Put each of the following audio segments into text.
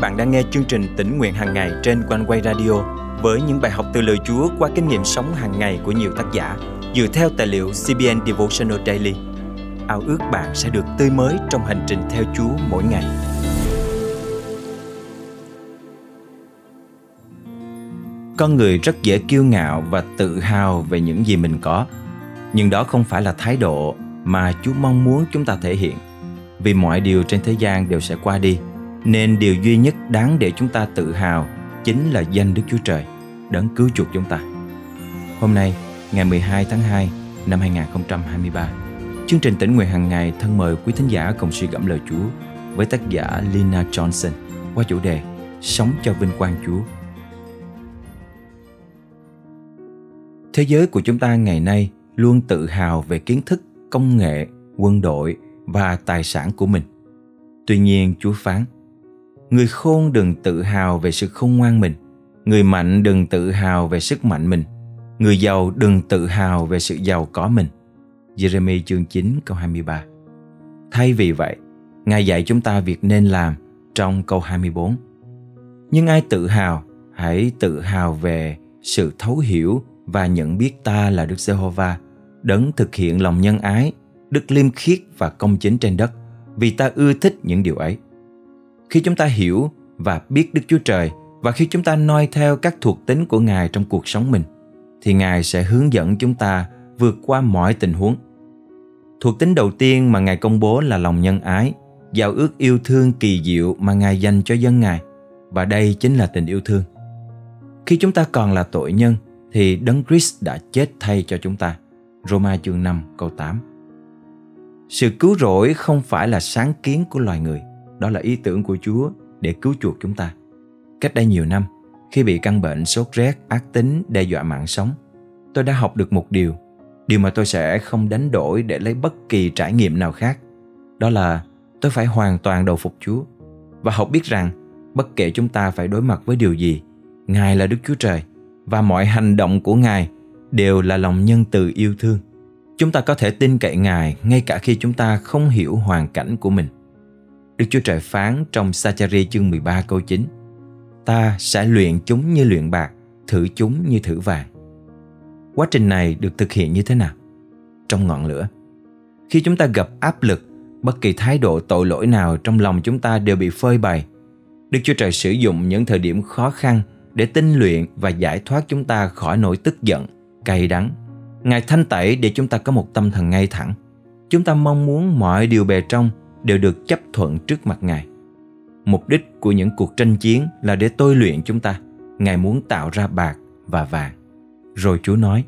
bạn đang nghe chương trình tỉnh nguyện hàng ngày trên quanh quay radio với những bài học từ lời Chúa qua kinh nghiệm sống hàng ngày của nhiều tác giả dựa theo tài liệu CBN Devotional Daily. Ao ước bạn sẽ được tươi mới trong hành trình theo Chúa mỗi ngày. Con người rất dễ kiêu ngạo và tự hào về những gì mình có, nhưng đó không phải là thái độ mà Chúa mong muốn chúng ta thể hiện. Vì mọi điều trên thế gian đều sẽ qua đi, nên điều duy nhất đáng để chúng ta tự hào chính là danh Đức Chúa Trời, đấng cứu chuộc chúng ta. Hôm nay, ngày 12 tháng 2 năm 2023, chương trình tỉnh nguyện hàng ngày thân mời quý thính giả cùng suy gẫm lời Chúa với tác giả Lina Johnson qua chủ đề Sống cho vinh quang Chúa. Thế giới của chúng ta ngày nay luôn tự hào về kiến thức, công nghệ, quân đội và tài sản của mình. Tuy nhiên, Chúa phán – người khôn đừng tự hào về sự khôn ngoan mình. Người mạnh đừng tự hào về sức mạnh mình. Người giàu đừng tự hào về sự giàu có mình. Jeremy chương 9 câu 23 Thay vì vậy, Ngài dạy chúng ta việc nên làm trong câu 24. Nhưng ai tự hào, hãy tự hào về sự thấu hiểu và nhận biết ta là Đức Giê-hô-va, đấng thực hiện lòng nhân ái, đức liêm khiết và công chính trên đất, vì ta ưa thích những điều ấy khi chúng ta hiểu và biết Đức Chúa Trời và khi chúng ta noi theo các thuộc tính của Ngài trong cuộc sống mình thì Ngài sẽ hướng dẫn chúng ta vượt qua mọi tình huống. Thuộc tính đầu tiên mà Ngài công bố là lòng nhân ái, giao ước yêu thương kỳ diệu mà Ngài dành cho dân Ngài và đây chính là tình yêu thương. Khi chúng ta còn là tội nhân thì Đấng Christ đã chết thay cho chúng ta. Roma chương 5 câu 8 Sự cứu rỗi không phải là sáng kiến của loài người đó là ý tưởng của Chúa để cứu chuộc chúng ta. Cách đây nhiều năm, khi bị căn bệnh sốt rét ác tính đe dọa mạng sống, tôi đã học được một điều, điều mà tôi sẽ không đánh đổi để lấy bất kỳ trải nghiệm nào khác. Đó là tôi phải hoàn toàn đầu phục Chúa và học biết rằng bất kể chúng ta phải đối mặt với điều gì, Ngài là Đức Chúa Trời và mọi hành động của Ngài đều là lòng nhân từ yêu thương. Chúng ta có thể tin cậy Ngài ngay cả khi chúng ta không hiểu hoàn cảnh của mình. Đức Chúa Trời phán trong Sachari chương 13 câu 9 Ta sẽ luyện chúng như luyện bạc, thử chúng như thử vàng. Quá trình này được thực hiện như thế nào? Trong ngọn lửa. Khi chúng ta gặp áp lực, bất kỳ thái độ tội lỗi nào trong lòng chúng ta đều bị phơi bày. Đức Chúa Trời sử dụng những thời điểm khó khăn để tinh luyện và giải thoát chúng ta khỏi nỗi tức giận, cay đắng. Ngài thanh tẩy để chúng ta có một tâm thần ngay thẳng. Chúng ta mong muốn mọi điều bề trong đều được chấp thuận trước mặt Ngài. Mục đích của những cuộc tranh chiến là để tôi luyện chúng ta. Ngài muốn tạo ra bạc và vàng. Rồi Chúa nói,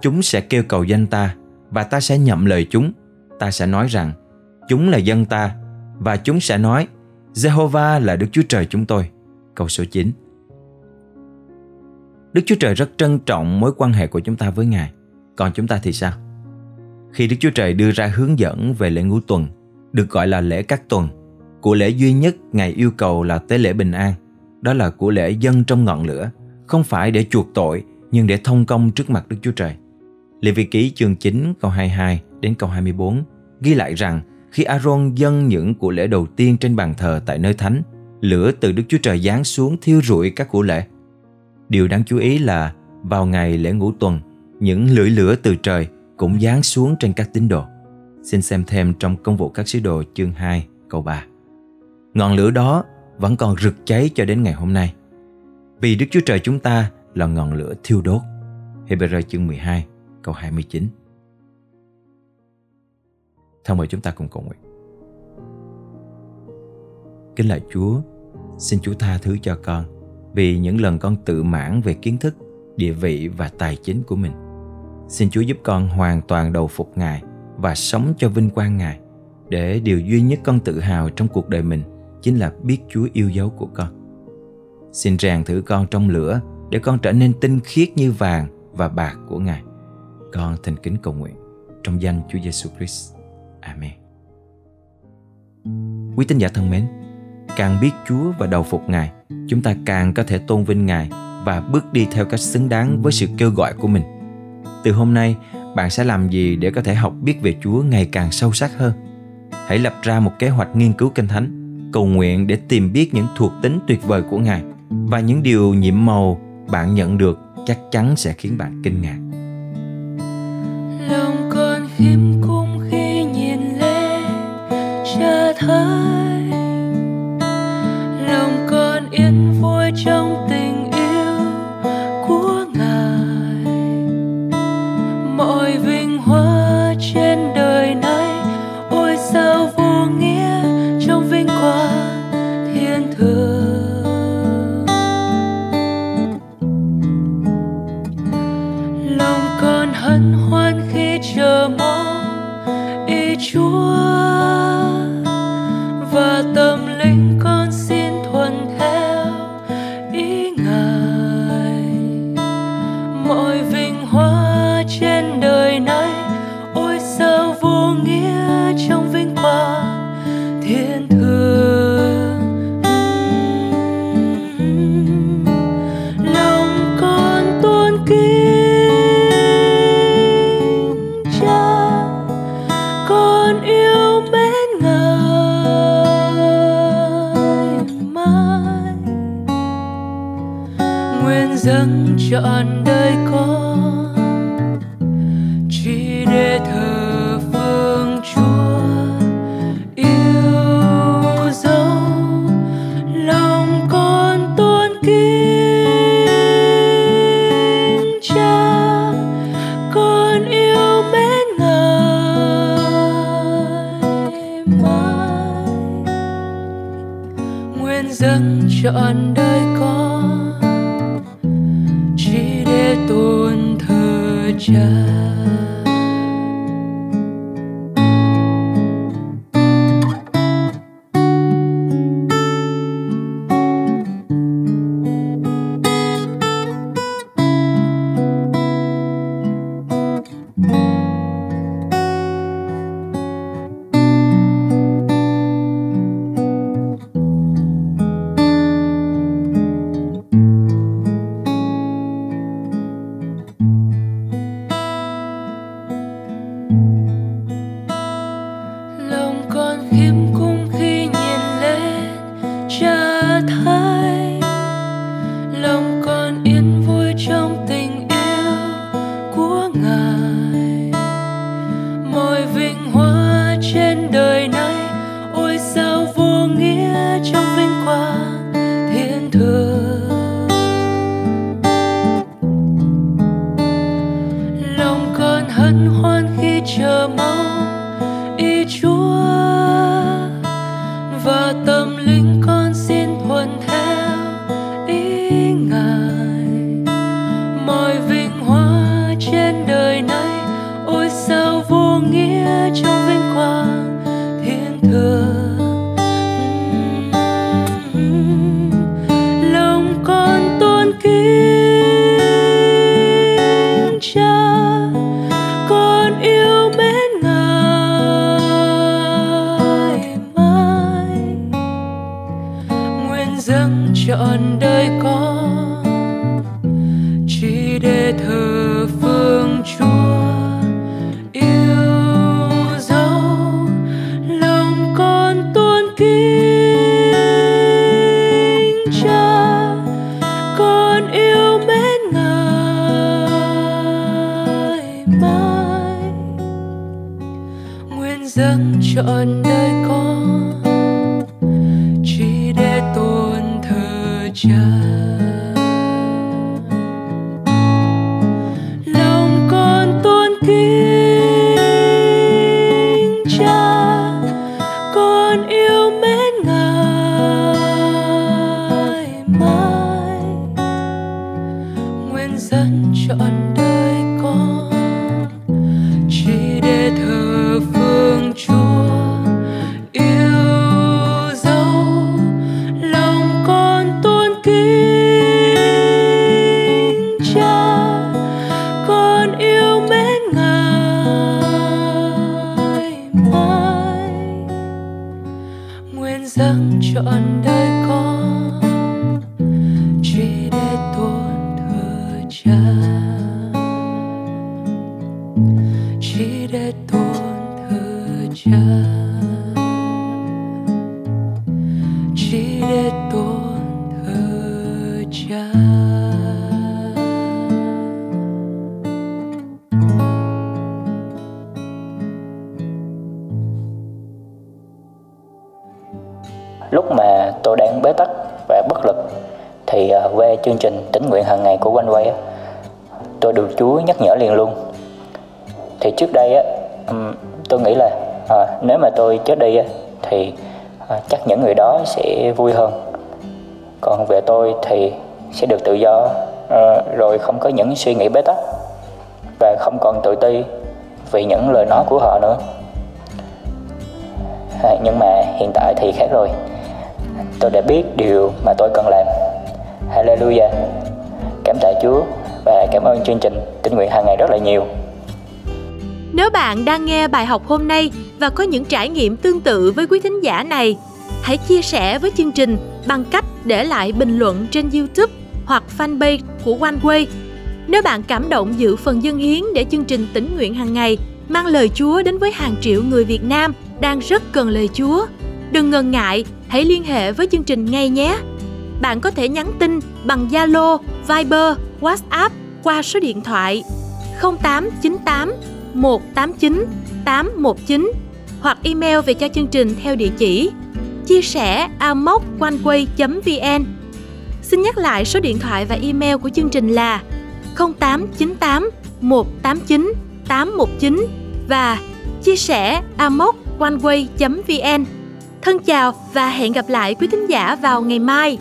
chúng sẽ kêu cầu danh ta và ta sẽ nhậm lời chúng. Ta sẽ nói rằng, chúng là dân ta và chúng sẽ nói, Jehovah là Đức Chúa Trời chúng tôi. Câu số 9 Đức Chúa Trời rất trân trọng mối quan hệ của chúng ta với Ngài. Còn chúng ta thì sao? Khi Đức Chúa Trời đưa ra hướng dẫn về lễ ngũ tuần được gọi là lễ các tuần. Của lễ duy nhất Ngài yêu cầu là tế lễ bình an. Đó là của lễ dân trong ngọn lửa, không phải để chuộc tội nhưng để thông công trước mặt Đức Chúa Trời. Lê Vi Ký chương 9 câu 22 đến câu 24 ghi lại rằng khi Aaron dâng những của lễ đầu tiên trên bàn thờ tại nơi thánh, lửa từ Đức Chúa Trời giáng xuống thiêu rụi các của lễ. Điều đáng chú ý là vào ngày lễ ngũ tuần, những lưỡi lửa từ trời cũng giáng xuống trên các tín đồ. Xin xem thêm trong công vụ các sứ đồ chương 2 câu 3. Ngọn lửa đó vẫn còn rực cháy cho đến ngày hôm nay. Vì Đức Chúa Trời chúng ta là ngọn lửa thiêu đốt. Hebrew chương 12 câu 29. Thân mời chúng ta cùng cầu nguyện. Kính lạy Chúa, xin Chúa tha thứ cho con vì những lần con tự mãn về kiến thức, địa vị và tài chính của mình. Xin Chúa giúp con hoàn toàn đầu phục Ngài và sống cho vinh quang Ngài để điều duy nhất con tự hào trong cuộc đời mình chính là biết Chúa yêu dấu của con. Xin rèn thử con trong lửa để con trở nên tinh khiết như vàng và bạc của Ngài. Con thành kính cầu nguyện trong danh Chúa Giêsu Christ. Amen. Quý tín giả thân mến, càng biết Chúa và đầu phục Ngài, chúng ta càng có thể tôn vinh Ngài và bước đi theo cách xứng đáng với sự kêu gọi của mình. Từ hôm nay, bạn sẽ làm gì để có thể học biết về Chúa ngày càng sâu sắc hơn? Hãy lập ra một kế hoạch nghiên cứu Kinh Thánh. cầu nguyện để tìm biết những thuộc tính tuyệt vời của ngài và những điều nhiệm màu bạn nhận được chắc chắn sẽ khiến bạn kinh ngạc lòng con khiêm cung khi nhìn lên cha thấy hân hoan khi chờ mong ý chúa. Và tâm linh con xin thuận theo ý ngài. Mọi vinh hoa trên đời này ôi sao vô nghĩa trong vinh quang. Nguyện dâng trọn đời con. Chỉ để thờ phượng chúa, yêu dấu lòng con tôn kính cha. Con yêu mến ngài mãi. Nguyện dâng trọn đời thờ nguyện dâng trọn đời con, chỉ để tôn thờ cha. Lòng con tôn kính cha, con yêu mến ngài mãi. Nguyện dâng trọn đời dáng trọn đời lúc mà tôi đang bế tắc và bất lực thì ờ, về chương trình tính nguyện hàng ngày của quanh quay tôi được Chúa nhắc nhở liền luôn. Thì trước đây á tôi nghĩ là à, nếu mà tôi chết đi á thì à, chắc những người đó sẽ vui hơn. Còn về tôi thì sẽ được tự do à, rồi không có những suy nghĩ bế tắc và không còn tự ti vì những lời nói của họ nữa. À, nhưng mà hiện tại thì khác rồi tôi đã biết điều mà tôi cần làm. Hallelujah. Cảm tạ Chúa và cảm ơn chương trình tinh nguyện hàng ngày rất là nhiều. Nếu bạn đang nghe bài học hôm nay và có những trải nghiệm tương tự với quý thính giả này, hãy chia sẻ với chương trình bằng cách để lại bình luận trên YouTube hoặc fanpage của OneWay. Nếu bạn cảm động giữ phần dân hiến để chương trình tỉnh nguyện hàng ngày mang lời Chúa đến với hàng triệu người Việt Nam đang rất cần lời Chúa, đừng ngần ngại, hãy liên hệ với chương trình ngay nhé. Bạn có thể nhắn tin bằng Zalo, Viber, WhatsApp qua số điện thoại 0898 189 819 hoặc email về cho chương trình theo địa chỉ chia sẻ amoconeway.vn Xin nhắc lại số điện thoại và email của chương trình là 0898 189 819 và chia sẻ amoconeway.vn Thân chào và hẹn gặp lại quý thính giả vào ngày mai.